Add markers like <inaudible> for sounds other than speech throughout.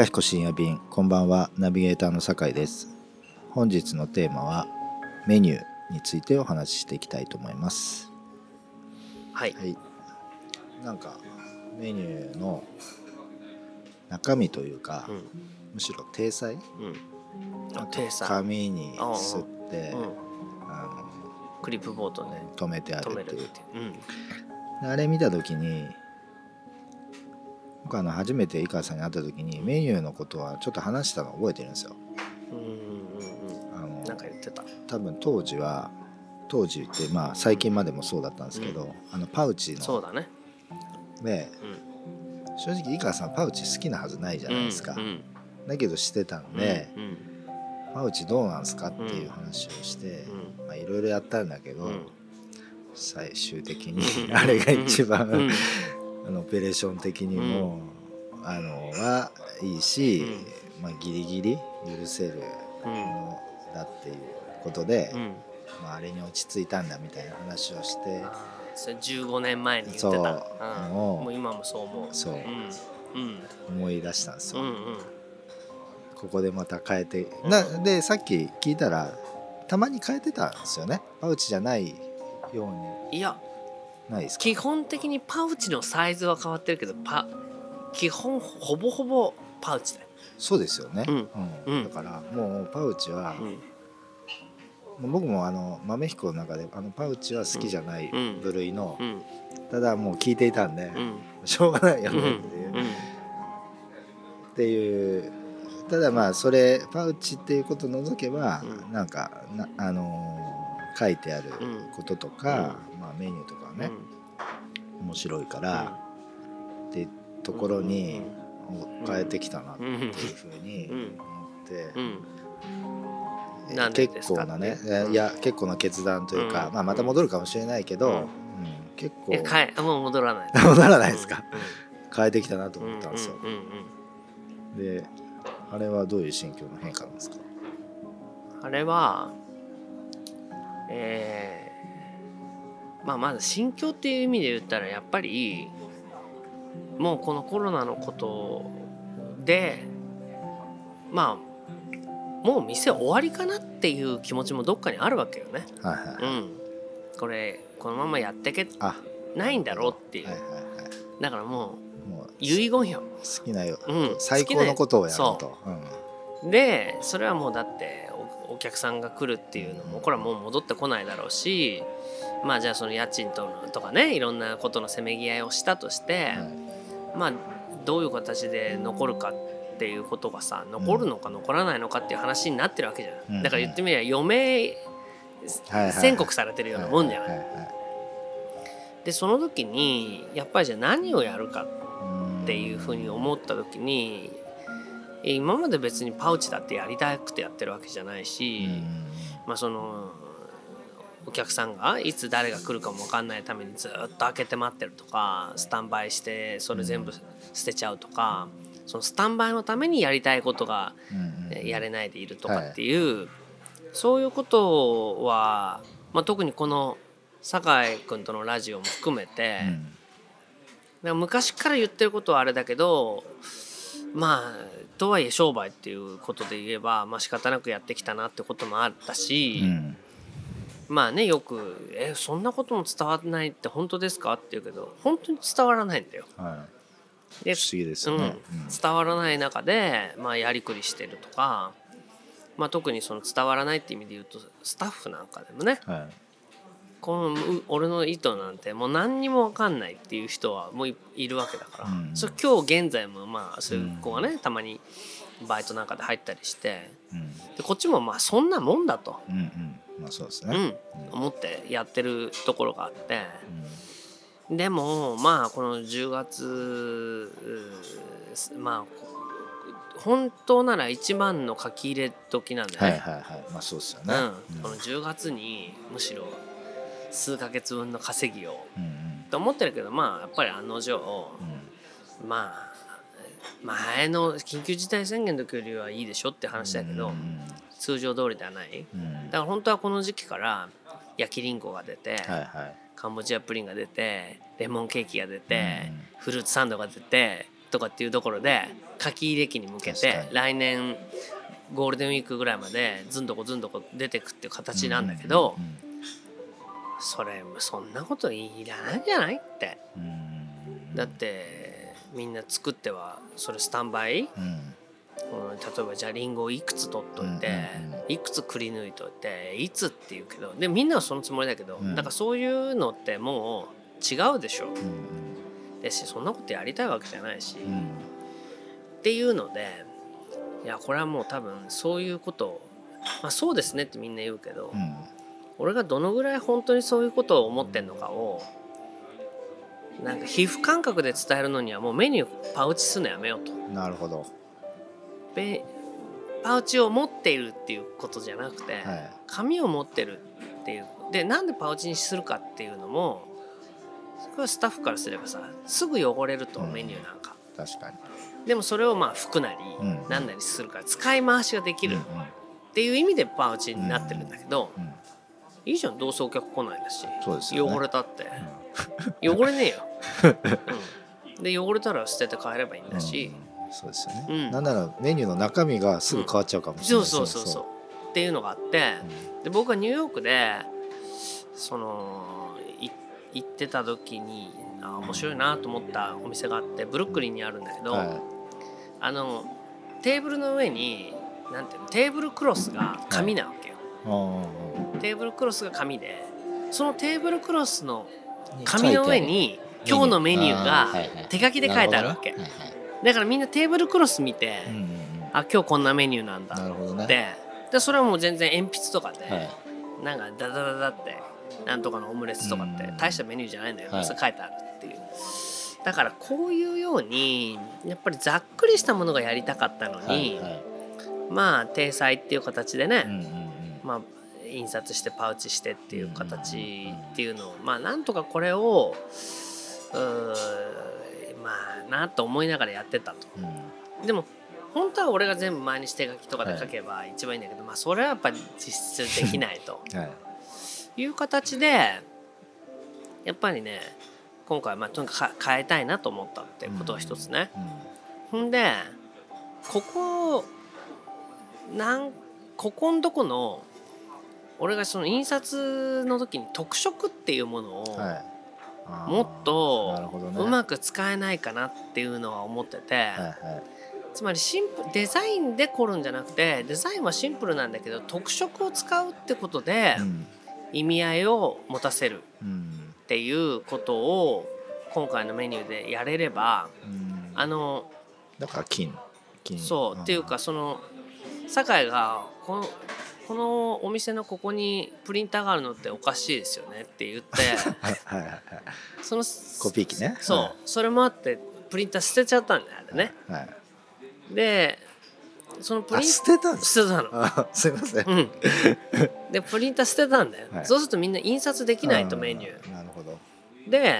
いかひこ深夜便こんばんは。ナビゲーターの酒井です。本日のテーマはメニューについてお話ししていきたいと思います。はい。はい。なんかメニューの中身というか、うん。むしろ体裁？うん。あ体裁。紙にすってうん。あクリップボードでの止めてあるっていう。いう。であれ見た時に僕あの初めて井川さんに会った時にメニューのことはちょっと話したの覚えてるんですよ。うんうんうんなんか言ってた。多分当時は当時ってまあ最近までもそうだったんですけど、あのパウチの。そうだね。でうん。正直井川さんパウチ好きなはずないじゃないですか、うんだけどしてたんで、うんパウチどうなんすかっていう話をしていろいろやったんだけど、うん。最終的にあれが一番、うんあのオペレーション的にも、あのはいいし、まあ、ギリギリ許せるうんものだっていうことで、うん。まあ、あれに落ち着いたんだみたいな話をしてそれ15年前に言ってた。そう。うん。もう今もそう思う。そう。うん。うん。思い出したんですよ、うんうん。ここでまた変えてなでさっき聞いたらたまに変えてたんですよね。パウチじゃないよういやにないですか？基本的にパウチのサイズは変わってるけどパ基本ほぼほぼパウチだよ。そうですよね、うん。うん。だからもうパウチは、うん。僕もあの豆彦の中であのパウチは好きじゃないうん。部類の、うん。ただもう聞いていたんで、うん。しょうがないようんねっていう,、うん。っていうただまあそれパウチっていうことを除けば、うん。なんかなあのー書いてあるうん。こととか、まあ、メニューとかはね、面白いから、ってところに、お変えてきたなっていうふうにうん。思って、結構なね、いや結構な決断というか、うん。まあ、また戻るかもしれないけど、結構もう戻らない。<laughs> 戻らないですか、う変えてきたなと思ったんですよ。であれはどういう心境の変化なんですか？あれはえーまあまず心境っていう意味で言ったらやっぱりもうこのコロナのことでまあもう店終わりかなっていう気持ちもどっかにあるわけよね。はいはい、うん、これこのままやってけあないんだろうっていう、はいはいはいだからももうう遺言よ。好きなよ、うん最高のことをやると、うん。でそれはもうだっておお客さんが来るっていうのもこれはもう戻ってこないだろうしまあじゃあその家賃とのとかねいろんなことのせめぎ合いをしたとして、はい。まあどういう形で残るかっていうことがさ残るのか残らないのかっていう話になってるわけじゃん、うん。だから言ってみれば余命宣告されてるようなもんじゃない。でその時にやっぱりじゃあ何をやるかうん。っていうふうに思った時に今まで別にパウチだってやりたくてやってるわけじゃないし、まあそのお客さんがいつ誰が来るかも分かんないためにずっと開けて待ってるとかスタンバイしてそれ全部捨てちゃうとか、そのスタンバイのためにやりたいことがやれないでいるとかっていう、そういうことは、まあ、特にこの酒井君とのラジオも含めて、うん。昔から言ってることはあれだけどまあとはいえ商売っていうことで言えば、まあ仕方なくやってきたなってこともあったし、うんまあねよく「えそんなことも伝わらないって本当ですか?」って言うけど本当に伝わらないんだよ。はい、で不思議ですうん。伝わらない中で、まあ、やりくりしてるとか、まあ、特にその伝わらないって意味で言うとスタッフなんかでもね。うんはい。このう俺の意図なんてもう何にも分かんないっていう人はもういいるわけだから、うん。それ今日現在もまあそういう子がね、たまにバイトなんかで入ったりしてうん。でこっちもまあそんなもんだと、うんうん。まあそうですね。うん、思ってやってるところがあって。でもまあこの10月まあ本当なら一番の書き入れ時なんだよはいね、はいはい。まあそうですよね。うん、この10月にむしろ数ヶ月分の稼ぎを。うんうん。と思ってるけどまあやっぱり案の定うん。まあ前の緊急事態宣言の時よりはいいでしょって話だけど、うん通常通りではない。だから本当はこの時期から焼きりんごが出て、はいはい。カンボジアプリンが出てレモンケーキが出て、うんフルーツサンドが出てとかっていうところで書き入れ期に向けて来年ゴールデンウィークぐらいまでずんどこずんどこ出てくっていう形なんだけど、うんそれそんなこといらないんじゃないって。だってみんな作ってはそれスタンバイ、うん。うん例えばじゃあリンゴをいくつ取っといて、うんうんうん。いくつくり抜いといていつって言うけどでみんなはそのつもりだけど、うん。だからそういうのってもう違うでしょ。うんですしそんなことやりたいわけじゃないし、うんうん。っていうのでいやこれはもう多分そういうことを、まあ、そうですねってみんな言うけど、うん。俺がどのぐらい本当にそういうことを思ってんのかをなんか皮膚感覚で伝えるのにはもうメニューパウチするのやめようと。なるほど。べパウチを持っているっていうことじゃなくて、はい。紙を持ってるっていう。でなんでパウチにするかっていうのもそれはスタッフからすればさすぐ汚れるとうん。メニューなんか、確かに。でもそれをまあ服なりうん。何なりするから使い回しができるうんっていう意味でパウチになってるんだけど、うんうんいいじゃんどうせお客来ないんだしそうですよね。汚れたって、<laughs> 汚れねえよ、うん、で汚れたら捨てて帰ればいいんだし、うん。そうですよね、うん。なんならメニューの中身がすぐ変わっちゃうかもしれそうない、そうそう。そうっていうのがあって、で僕はニューヨークでそのい行ってた時にあ面白いなと思ったお店があってブルックリンにあるんだけど、はあのテーブルの上になんていうのテーブルクロスが紙なわけよ、い。あテーブルクロスが紙でそのテーブルクロスのあ紙の上に今日のメニューが手書きで書いてあるわけ。だからみんなテーブルクロス見て、うんうんうん。あ今日こんなメニューなんだ。なるほどね。ででそれはもう全然鉛筆とかで、はいなんかダダダダってなんとかのオムレツとかってうん大したメニューじゃないんだよ、はい。それ書いてあるっていう。だからこういうようにやっぱりざっくりしたものがやりたかったのに、はいはい。まあ体裁っていう形でね、うんうんうん。まあ印刷してパウチしてっていう形っていうのをまあなんとかこれをまあなと思いながらやってたと。うん。でも本当は俺が全部毎日手書きとかで書けば一番いいんだけど、まあそれはやっぱり実質できないと。<laughs> はい。いう形でやっぱりね今回まあとにかく変えたいなと思ったってことが一つね。うんほんでここなんここんとこの俺がその印刷の時に特色っていうものをもっとうまく使えないかなっていうのは思ってて、はいはい。つまりシンプデザインで凝るんじゃなくてデザインはシンプルなんだけど特色を使うってことでうん。意味合いを持たせるうんっていうことを今回のメニューでやれればうん。あのだから金。金。そうっていうかその酒井がこのこのお店のここにプリンターがあるのっておかしいですよねって言ってはいはいはいはい。そのコピー機ね。そう、はい。それもあってプリンター捨てちゃったんだよあれね。はい。でそのプリンあ捨てたんです捨てたの。あすいません。うん、でプリンター捨てたんだよ、はい。そうするとみんな印刷できないとメニュー。なるほど。ーで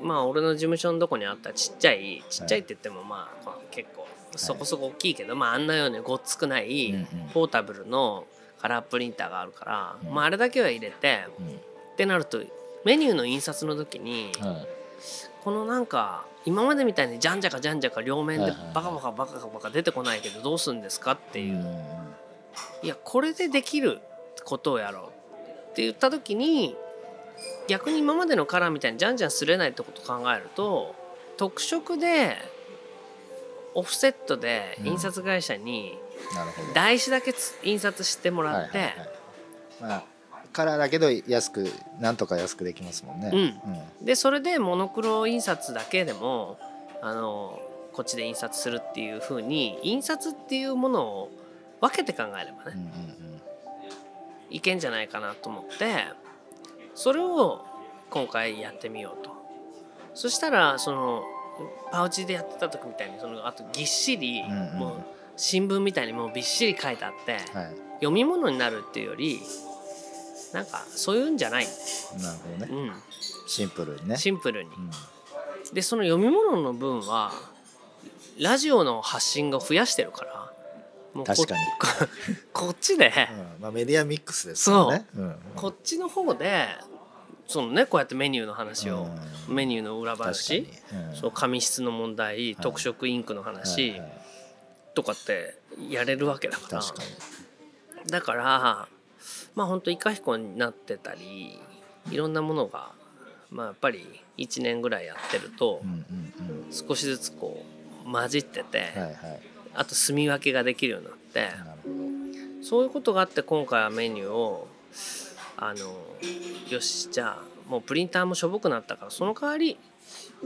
まあ俺の事務所のとこにあったちっちゃいちっちゃいって言ってもまあまあ結構そこそこ大きいけど、まああんなようにごっつくないポータブルのカラープリンターがあるから、うん。まああれだけは入れてうん。ってなるとメニューの印刷の時にはい。このなんか今までみたいにじゃんじゃかじゃんじゃか両面でバカバカバカバカ出てこないけどどうするんですかっていう、うんいやこれでできることをやろうって言った時に逆に今までのカラーみたいにじゃんじゃんすれないってことを考えると特色でオフセットで印刷会社に台紙だけつ印刷してもらって、はいはいはい。まあカラーだけど安くなんとか安くできますもんね。うん。でそれでモノクロ印刷だけでもあのこっちで印刷するっていう風に印刷っていうものを分けて考えればね、うんうん。いけんじゃないかなと思ってそれを今回やってみようと。そしたらそのパウチでやってた時みたいにそのあとぎっしり、うんうんもう新聞みたいにもうびっしり書いてあって、読み物になるっていうよりなんかそういうんじゃない、なるほどね。うん、シンプルにね。シンプルに。うん。でその読み物の分はラジオの発信が増やしてるからもう確かに。こ <laughs> こっちで、うん。まあ、メディアミックスですからね。う、ん、こっちの方でそのねこうやってメニューの話を、うん。メニューの裏話そう紙質の問題、特色インクの話、とかってやれるわけだから。だからまあ本当イカヒコになってたりいろんなものがまあやっぱり1年ぐらいやってると少しずつこう混じってて、あと住み分けができるようになってそういうことがあって今回はメニューをあのよしじゃあもうプリンターもしょぼくなったからその代わり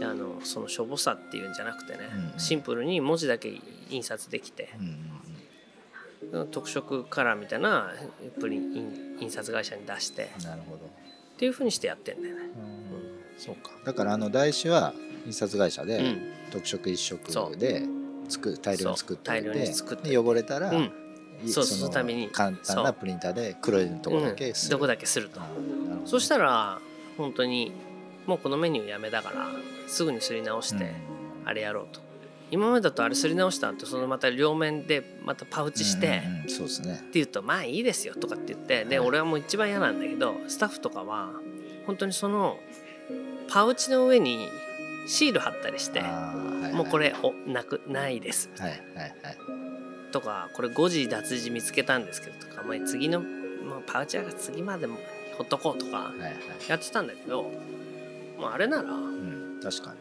あのそのしょぼさっていうんじゃなくてね、うんうん。シンプルに文字だけ印刷できてうんうん特色カラーみたいなプリン印印刷会社に出してうんなるほど。っていうふうにしてやってんだよね。そうか。だからあの台紙は印刷会社でうん。特色一色で作大量に作って大量作ってで汚れたら、うん。いそうそのそのために。簡単なプリンターで黒いところだけする、うんどこだけすると。そしたら本当にもうこのメニューやめだからすぐにすり直してあれやろうと。今までだとあれすり直した後そのまた両面でまたパウチして、うんうんうん。そうですね。って言うとまあいいですよとかって言ってではい。俺はもう一番嫌なんだけどスタッフとかは本当にそのパウチの上にシール貼ったりしてあーはいはい。もうこれおなくないです。はいはいはいとかこれ誤字脱字見つけたんですけどとかもう次のもうパウチは次までもほっとこうとかはいはいやってたんだけどもうあれならううん確かん。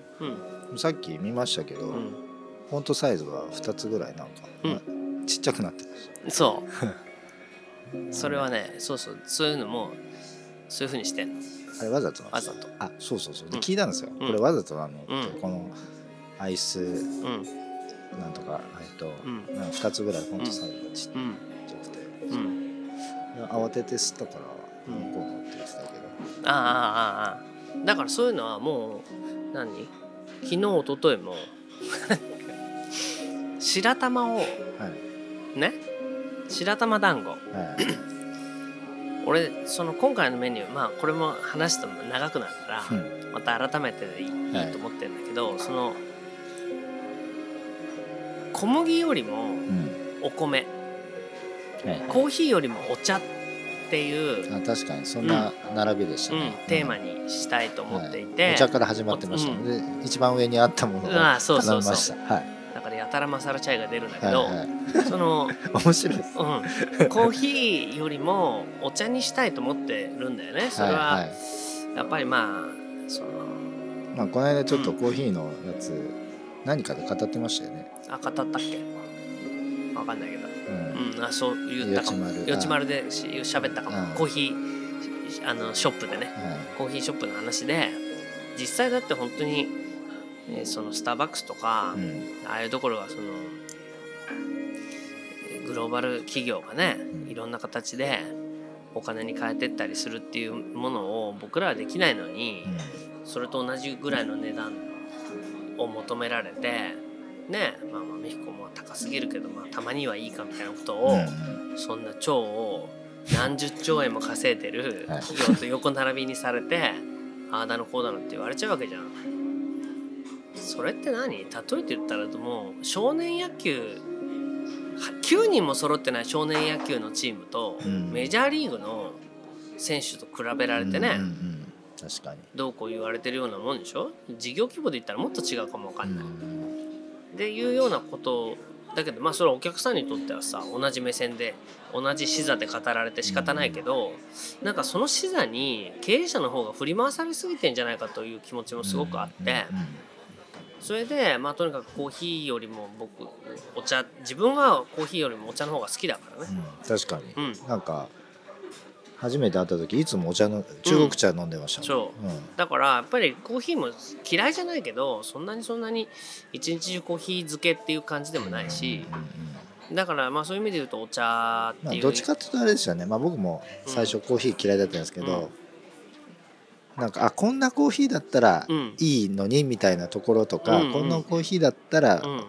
にさっき見ましたけど、うん。フォントサイズが2つぐらいなんか、うん。まあちっちゃくなってましそう。<laughs> それはねそうそう。そういうのもそういうふうにしてんの。たあれわざとわざと。あそうそうそう。でうん。聞いたんですよ、ん。これわざとなの、うん。このアイスうんなんとかえっと、うん。なんか2つぐらいフォントサイズがちっうん。ちゃくて、うん。慌てて吸ったからうん向こうのって言ってたけど、ああああああ。だからそういうのはもう何？昨日一昨日も <laughs> 白玉をはい。ね？白玉団子。はい。<clears throat> 俺その今回のメニューまあこれも話しても長くなるから、うん。また改めていい,、はい。いいと思ってるんだけどその小麦よりもうん。お米。はいコーヒーよりもお茶っていう、あ確かに。そんな並びでしたうん。ね、テーマにしたいと思っていて、はいお茶から始まってましたので、一番上にあったものをあそう頼そうそう。みました。はい。だからやたらマサラチャイが出るんだけど、はいはい。その、<laughs> 面白いです。うん、コーヒーよりもお茶にしたいと思ってるんだよね。それはいははい。やっぱりまあそのまあこの間ちょっとコーヒーのやつ、何かで語ってましたよね、あ語ったっけ？わかんないけど。うん。うんあそう言ったかも。よちまる。でし喋ったかも、うん。コーヒーあのショップでね。はコーヒーショップの話で実際だって本当に、えーそのスターバックスとか、いうん。ああいうところがそのえーグローバル企業がねうん。いろんな形でお金に変えてったりするっていうものを僕らはできないのに、それと同じぐらいの値段を求められてねまあまあメヒコも高すぎるけど、まあ、たまにはいいかみたいなことを、そんな超を何十兆円も稼いでるはい。企業と横並びにされて、ああだのこうだのって言われちゃうわけじゃん。それって何？例えて言ったらもう少年野球は9人も揃ってない少年野球のチームと、うん。メジャーリーグの選手と比べられてね、うんうんうん確かに。どうこう言われてるようなもんでしょ？事業規模で言ったらもっと違うかもわかんない。っていうようなことだけどまあそれはお客さんにとってはさ同じ目線で同じ視座で語られて仕方ないけど、なんかその視座に経営者の方が振り回されすぎてんじゃないかという気持ちもすごくあって、それでまあとにかくコーヒーよりも僕お茶自分はコーヒーよりもお茶の方が好きだからね。うん確かに、うん。なんか初めて会った時いつもお茶の中国茶飲んでましただからやっぱりコーヒーも嫌いじゃないけどそんなにそんなに一日中コーヒー漬けっていう感じでもないしうんうんうんだからまあそういう意味で言うとお茶っていう、まあ、どっちかっていうとあれですよね、まあ、僕も最初コーヒー嫌いだったんですけど、なんかあこんなコーヒーだったらうん。いいのにみたいなところとか、うんうん。こんなコーヒーだったらうん、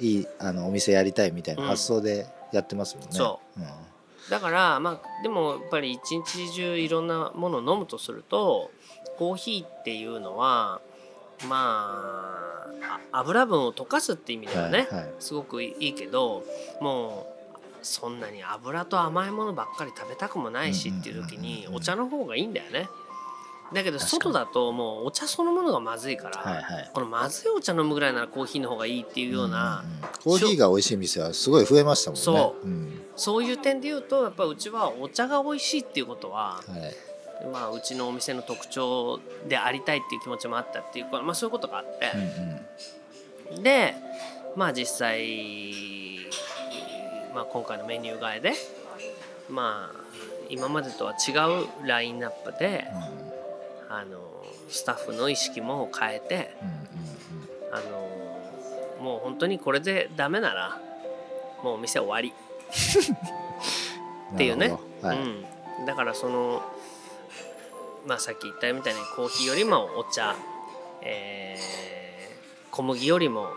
いいあのお店やりたいみたいな発想でやってますもんね。そうんだからまあでもやっぱり一日中いろんなものを飲むとするとコーヒーっていうのはまああ油分を溶かすって意味ではね、はいはい。すごくいいけどもそんなに油と甘いものばっかり食べたくもないしっていう時にお茶の方がいいんだよね。だけど外だともうお茶そのものがまずいから、はいはい。このまずいお茶飲むぐらいならコーヒーの方がいいっていうような、んん。コーヒーが美味しい店はすごい増えましたもんね。そう。うん。そういう点で言うとやっぱうちはお茶が美味しいっていうことは、はい。まあ、うちのお店の特徴でありたいっていう気持ちもあったっていうか、まあ、そういうことがあって。うんうん。でまあ実際、まあ、今回のメニュー替えでまあ今までとは違うラインナップであのスタッフの意識も変えてあのもう本当にこれでダメならもうお店終わり、う <laughs> んっていうね。はい。うん、だからそのまあさっき言ったみたいにコーヒーよりもお茶、えー小麦よりも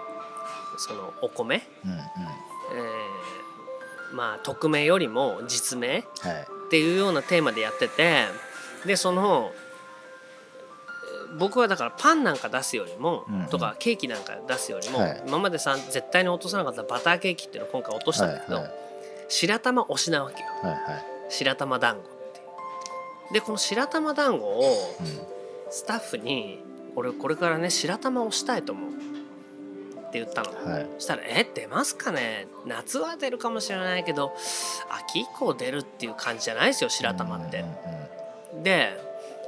そのお米うんうん。えーまあ匿名よりも実名はい。っていうようなテーマでやっててでそのえー僕はだからパンなんか出すよりも、うんうん。とかケーキなんか出すよりも、はい。今までさ絶対に落とさなかったバターケーキっていうのを今回落としたんだけど、はいはい。白玉推しなわけよ。はいはい。白玉団子ってでこの白玉団子をうん。スタッフに「俺これからね白玉をしたいと思う」って言ったの。はい。そしたら「え出ますかね？夏は出るかもしれないけど秋以降出るっていう感じじゃないですよ白玉って。うんうん」で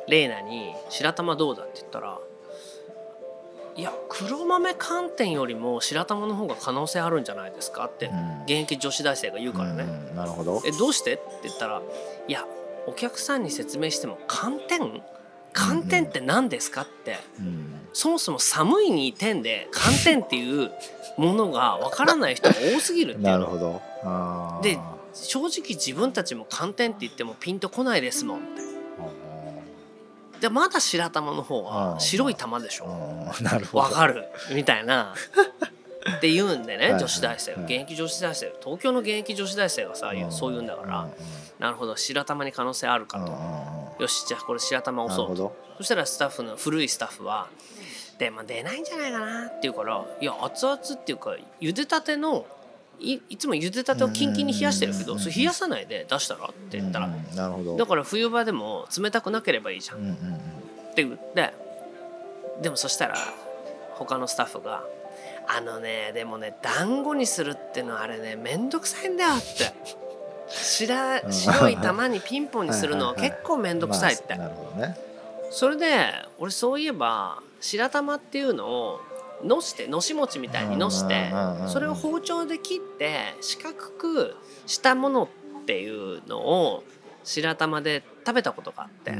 レイナに「白玉どうだ?」って言ったら「いや黒豆寒天よりも白玉の方が可能性あるんじゃないですか?」ってうん現役女子大生が言うからねうんうんなるほど「えどうして?」って言ったら「いやお客さんに説明しても寒天寒天って何ですか?」って。うんそもそも寒いに点で寒天っていうものがわからない人が多すぎるっていうの <laughs> なるほどで正直自分たちも寒天って言ってもピンとこないですもんってでまだ白玉の方は白い玉でしょ。うんなるほど。わかる。みたいな。って言うんでね女子大生は。い現役女子大生東京の現役女子大生がさうん。そう言うんだから。うんなるほど。白玉に可能性あるかと。よしじゃあこれ白玉押そうと。そしたらスタッフの古いスタッフは「でも出ないんじゃないかな」って言うから「いや熱々っていうか茹でたてのいいつも茹でたてをキンキンに冷やしてるけどそれ冷やさないで出したら?」って言ったら。だから冬場でも冷たくなければいいじゃん。って言って。でもそしたら他のスタッフが「あのねでもね団子にするってのはあれねめんどくさいんだよ」って。白うん。白い玉にピンポンにするのは結構めんどくさいって。まあなるほどね。それで俺そういえば白玉っていうのをのしてのし餅みたいにのしてそれを包丁で切って四角くしたものっていうのを白玉で食べたことがあって、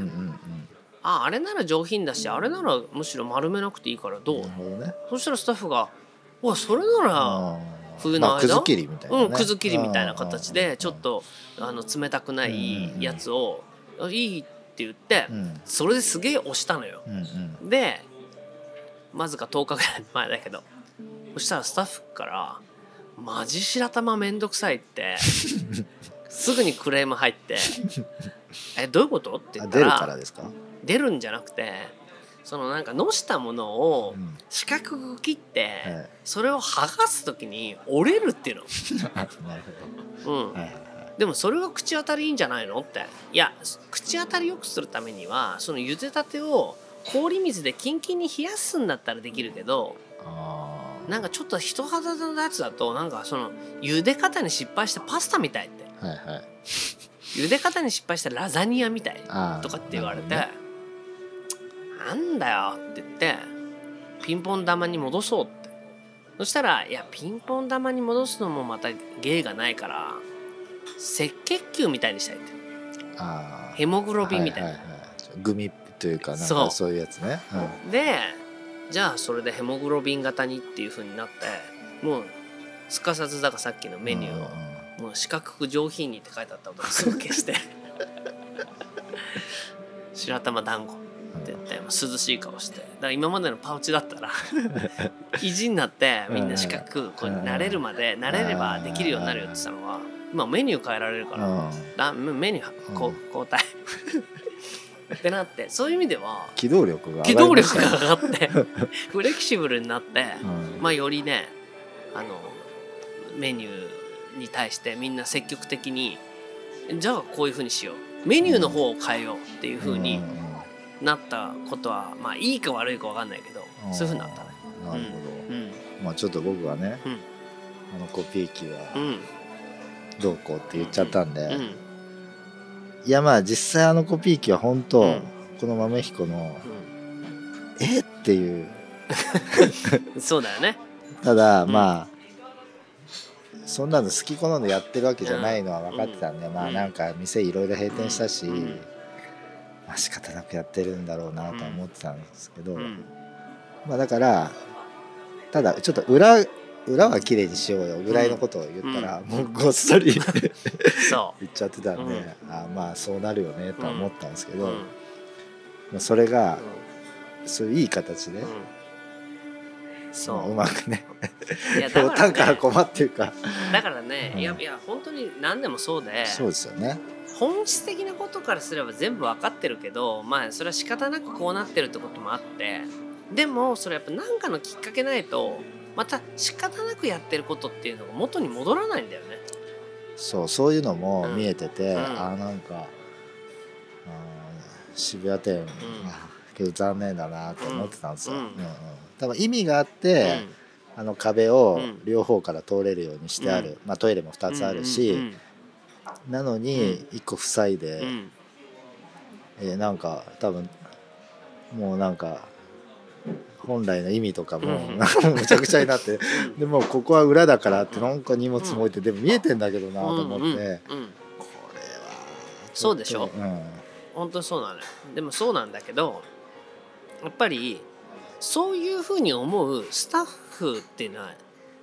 ああれなら上品だしあれならむしろ丸めなくていいからどう、ね。そしたらスタッフが「おいそれならうん。冬の間まあくず切りみたいなね。うんくず切りみたいな形うんでちょっとあの冷たくないやつをいい」って言ってうん。それですげえ押したのよ。うんうん。でわずか10日ぐらい前だけど。そしたらスタッフから「マジ白玉めんどくさい」ってすぐにクレーム入って「えどういうこと?」って言ったあ出るかららですか？出るんじゃなくてそのなんかのしたものをうん。四角く切ってはい。それを剥がす時に折れるっていうの。<laughs> なるうん。ほどはいでもそれが口当たりいいんじゃないの？って。いや口当たりよくするためにはその茹でたてを氷水でキンキンに冷やすんだったらできるけどなんかちょっと人肌のやつだとなんかその茹で方に失敗したパスタみたいって。はいはい。茹で方に失敗したラザニアみたいとかって言われてなるなんだよって言ってピンポン玉に戻そうって。そしたらいやピンポン玉に戻すのもまた芸がないから赤血球みたいにしたいって。ヘモグロビンみたいな、はははい。グミというかなんそう。かそういうやつね。でじゃあそれでヘモグロビン型にっていう風になってもうすかさずだからさっきのメニューを、もう四角く上品にって書いてあったことをすぐ消して。<laughs> 白玉団子って言って涼しい顔して。だから今までのパウチだったら <laughs> 意地になってみんな四角くこう慣れるまで慣れればできるようになるよって言ってたのは今メニュー変えられるから。うん。ラメニューこうん。交代ってなってそういう意味では機動力が機動力が上がって <laughs> フレキシブルになって、うん。まあよりねあのメニューに対してみんな積極的にじゃあこういうふうにしよう。メニューの方を変えようっていうふうになったことはまあいいか悪いか分かんないけどそういうふうになったね。なるほど、うん。まあちょっと僕はね、うん。あのコピー機はうん。どうこうって言っちゃったんで、うんいやまあ実際あのコピー機は本当、うん。この豆彦のうん「えっ?」ていう。<laughs> そうだよね。ただ、うん。まあそんなの好き好んでやってるわけじゃないのは分かってたんで、まあなんか店いろいろ閉店したし、うん。まあ仕方なくやってるんだろうなとは思ってたんですけど、うん。まあだからただちょっと裏裏は綺麗にしようよぐらいのことを言ったら、もうごっそり <laughs> そ <laughs> 言っちゃってたんで、うん。あまあそうなるよねとは思ったんですけう。ど、うん。まあ、それがそういういい形で、うん。そう。まあうまくねいや <laughs> だボからね。タンから困っていうかだからね、うん。いやいや本当に何でもそうでそうですよね。本質的なことからすれば全部分かってるけどまあそれは仕方なくこうなってるってこともあってでもそれやっぱ何かのきっかけないとまた仕方なくやってることっていうのが元に戻らないんだよね。そうそういうのもうん。見えてて、うん。あなんかあー渋谷店、あけど残念だなと思ってたんですよ。うん。うんうん。多分意味があって、あの壁をうん。両方から通れるようにしてある、うん。まあ、トイレも2つあるし、うん。なのに1個塞いで、うんうん。えーなんか多分もうなんか本来の意味とかも、うん。なんかむちゃくちゃになってでもうここは裏だからってなんか荷物も置いて、でも見えてんだけどなと思って、うんうんうん。これはそうでしょ？うん。本当にそうなのよ。でもそうなんだけどやっぱりそういうふうに思うスタッフっていうのは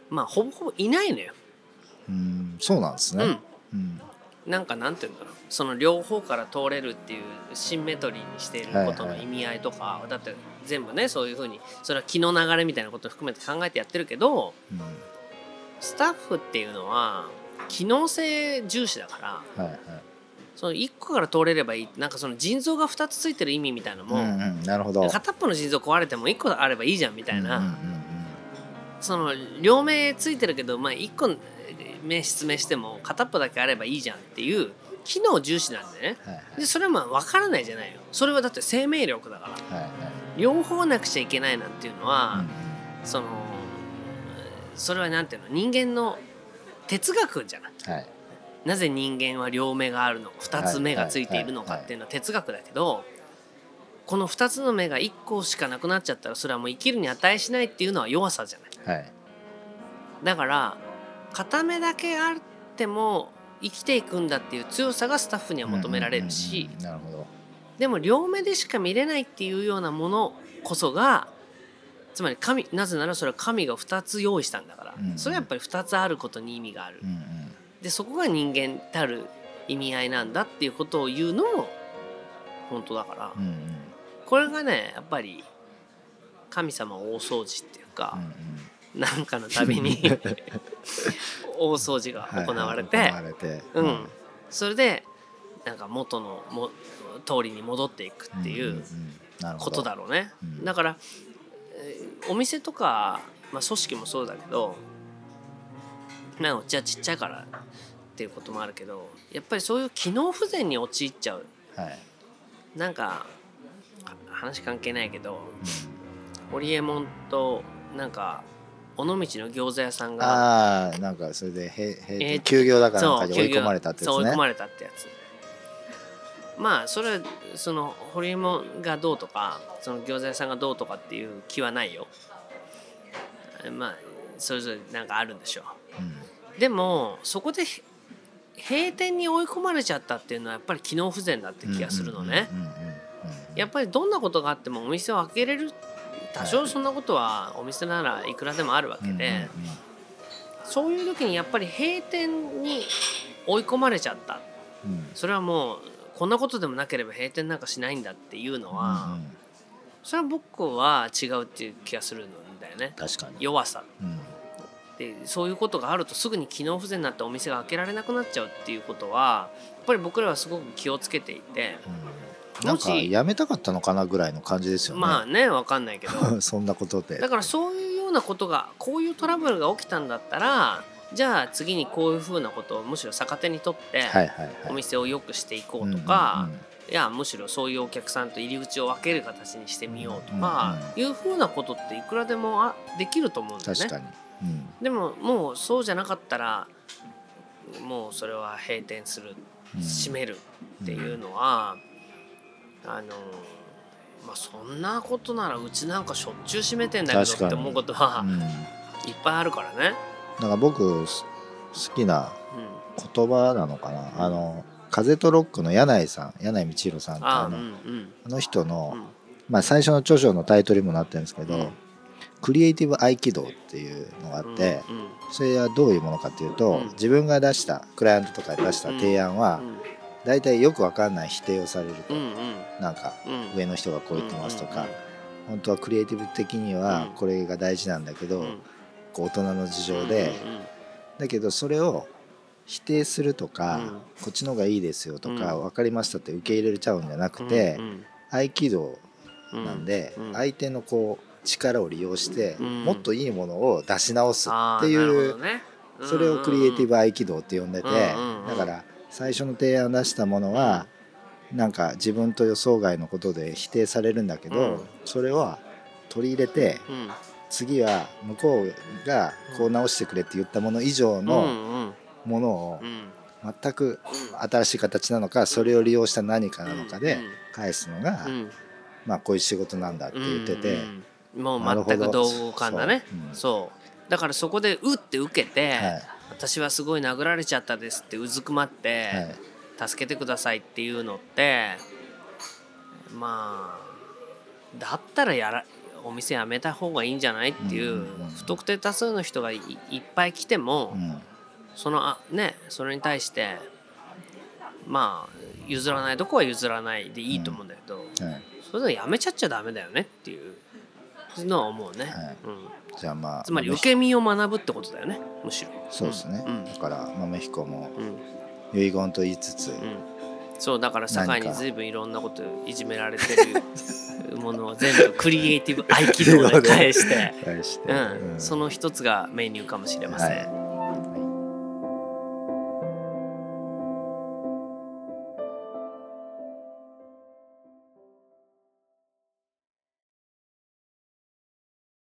まあほぼほぼいないのよ。うんそうなんですね。うん。うん。なんかなんていうんだろう。その両方から通れるっていうシンメトリーにしていることの意味合いとか、だって全部ねそういうふうにそれは気の流れみたいなことを含めて考えてやってるけどうんスタッフっていうのは機能性重視だからはいはい。その1個から通れればいい。なんかその腎臓が2つついてる意味みたいなのも、うんうん、なるほど。片っぽの腎臓壊れても1個あればいいじゃんみたいな、うんうんその両目ついてるけど、まあ、1個目失明しても片っぽだけあればいいじゃんっていう機能重視なんでね。うんはい。でそれはまあ分からないじゃないよ。それはだって生命力だから。はいはいはい両方なくちゃいけないなんていうのは、うんそのそれはなんていうの人間の哲学じゃないうん。はい。なぜ人間は両目があるの2つ目がついているのかっていうのは哲学だけどこの2つの目が1個しかなくなっちゃったらそれはもう生きるに値しないっていうのは弱さじゃない。はい。だから片目だけあっても生きていくんだっていう強さがスタッフには求められるしうんうんうん。なるほどでも両目でしか見れないっていうようなものこそがつまり神なぜならそれは神が2つ用意したんだから。うんうん。それはやっぱり2つあることに意味がある。うんうん。でそこが人間たる意味合いなんだっていうことを言うのも本当だから。うんうん。これがねやっぱり神様大掃除っていうかうん。なんかのたびに大掃除が行われて、はいはい行われて。うん、それでなんか元のも通りに戻っていくっていんんうことだろうね、うん。だから、えーお店とか、まあ、組織もそうだけどなんかうちはちっちゃいからっていうこともあるけどやっぱりそういう機能不全に陥っちゃう。はい。なんかは話関係ないけどホリエモンとなんか尾道の餃子屋さんがああなんかそれでへえーへ休業だからなんかに追い込まれたってやつね。そう追い込まれたってやつまあそれはそのホリエモンがどうとかその餃子屋さんがどうとかっていう気はないよ。まあそれぞれなんかあるんでしょう。ん。うでもそこでへ閉店に追い込まれちゃったっていうのはやっぱり機能不全だって気がするのね。やっぱりどんなことがあってもお店を開けれる多少そんなことはお店ならいくらでもあるわけで、そういう時にやっぱり閉店に追い込まれちゃった。うんうん。それはもうこんなことでもなければ閉店なんかしないんだっていうのは、うんうん。それは僕は違うっていう気がするんだよね。確かに。弱さ。うん。でそういうことがあるとすぐに機能不全になってお店が開けられなくなっちゃうっていうことはやっぱり僕らはすごく気をつけていてうん。かやめたかったのかなぐらいの感じですよね。まあね分かんないけど。<laughs> そんなことで。だからそういうようなことがこういうトラブルが起きたんだったらじゃあ次にこういうふうなことをむしろ逆手にとってお店を良くしていこうとうんかうんうん。いやむしろそういうお客さんと入り口を分ける形にしてみようとかいうふうなことっていくらでもあできると思うんだよね。確か。に、うん。でももうそうじゃなかったらもうそれは閉店するうん。閉めるっていうのは、あのまあそんなことならうちなんかしょっちゅう閉めてんだけどって思うことはうん、いっぱいあるからね。だから僕す好きなうん、言葉なのかな。あの風とロックの柳井さん柳井道弘さんってあうんあの,、うんあの人の、うん。まあ、最初の著書のタイトルにもなってるんですけど、うん。クリエイティブ合気道っていうのがあって、うんうん。それはどういうものかっていうと、うん。自分が出したクライアントとかで出した提案は、大体よくわかんない否定をされると、うんうん。なんかうん。上の人がこう言ってますとか、うん本当はクリエイティブ的にはうん。これが大事なんだけど、うんこう大人の事情で、だけどそれを否定するとか、うん。こっちの方がいいですよとか、うん。分かりましたって受け入れちゃうんじゃなくうんて、うん。合気道うんなんで、うん相手のこう力を利用して、うん。もっといいものを出し直すあっていうそれをクリエイティブ合気道って呼んでて、だから最初の提案を出したものは、なんか自分と予想外のことで否定されるんだけど、うん。それは取り入れて次は向こうがこう直してくれって言ったもの以上うんのうんものをうん全く新しい形なのかそれを利用した何かなのかでうん返すのが、うんまあこういう仕事なんだって言ってて、もう全く同感だねそううん。だからそこでうって受けて、はい。私はすごい殴られちゃったですってうずくまって、はい。助けてくださいっていうのってまあだったらやらお店辞めた方がいいんじゃない？っていう,、うん。うんうん不特定多数の人がいいっぱい来ても、うん。そのあねそれに対してまあ譲らないとこは譲らないでいいと思うんだけど、はい、それでもやめちゃっちゃダメだよねっていうのは思うね、はい。うん、じゃあまあつまり受け身を学ぶってことだよねむしろ。そうですね、うん。だから豆彦もうん。遺言と言いつつ、うんそうだから堺に随分いろんなこといじめられてるものを全部クリエイティブ <laughs> 合気道で返して、返して、うん。その一つがメニューかもしれません。はい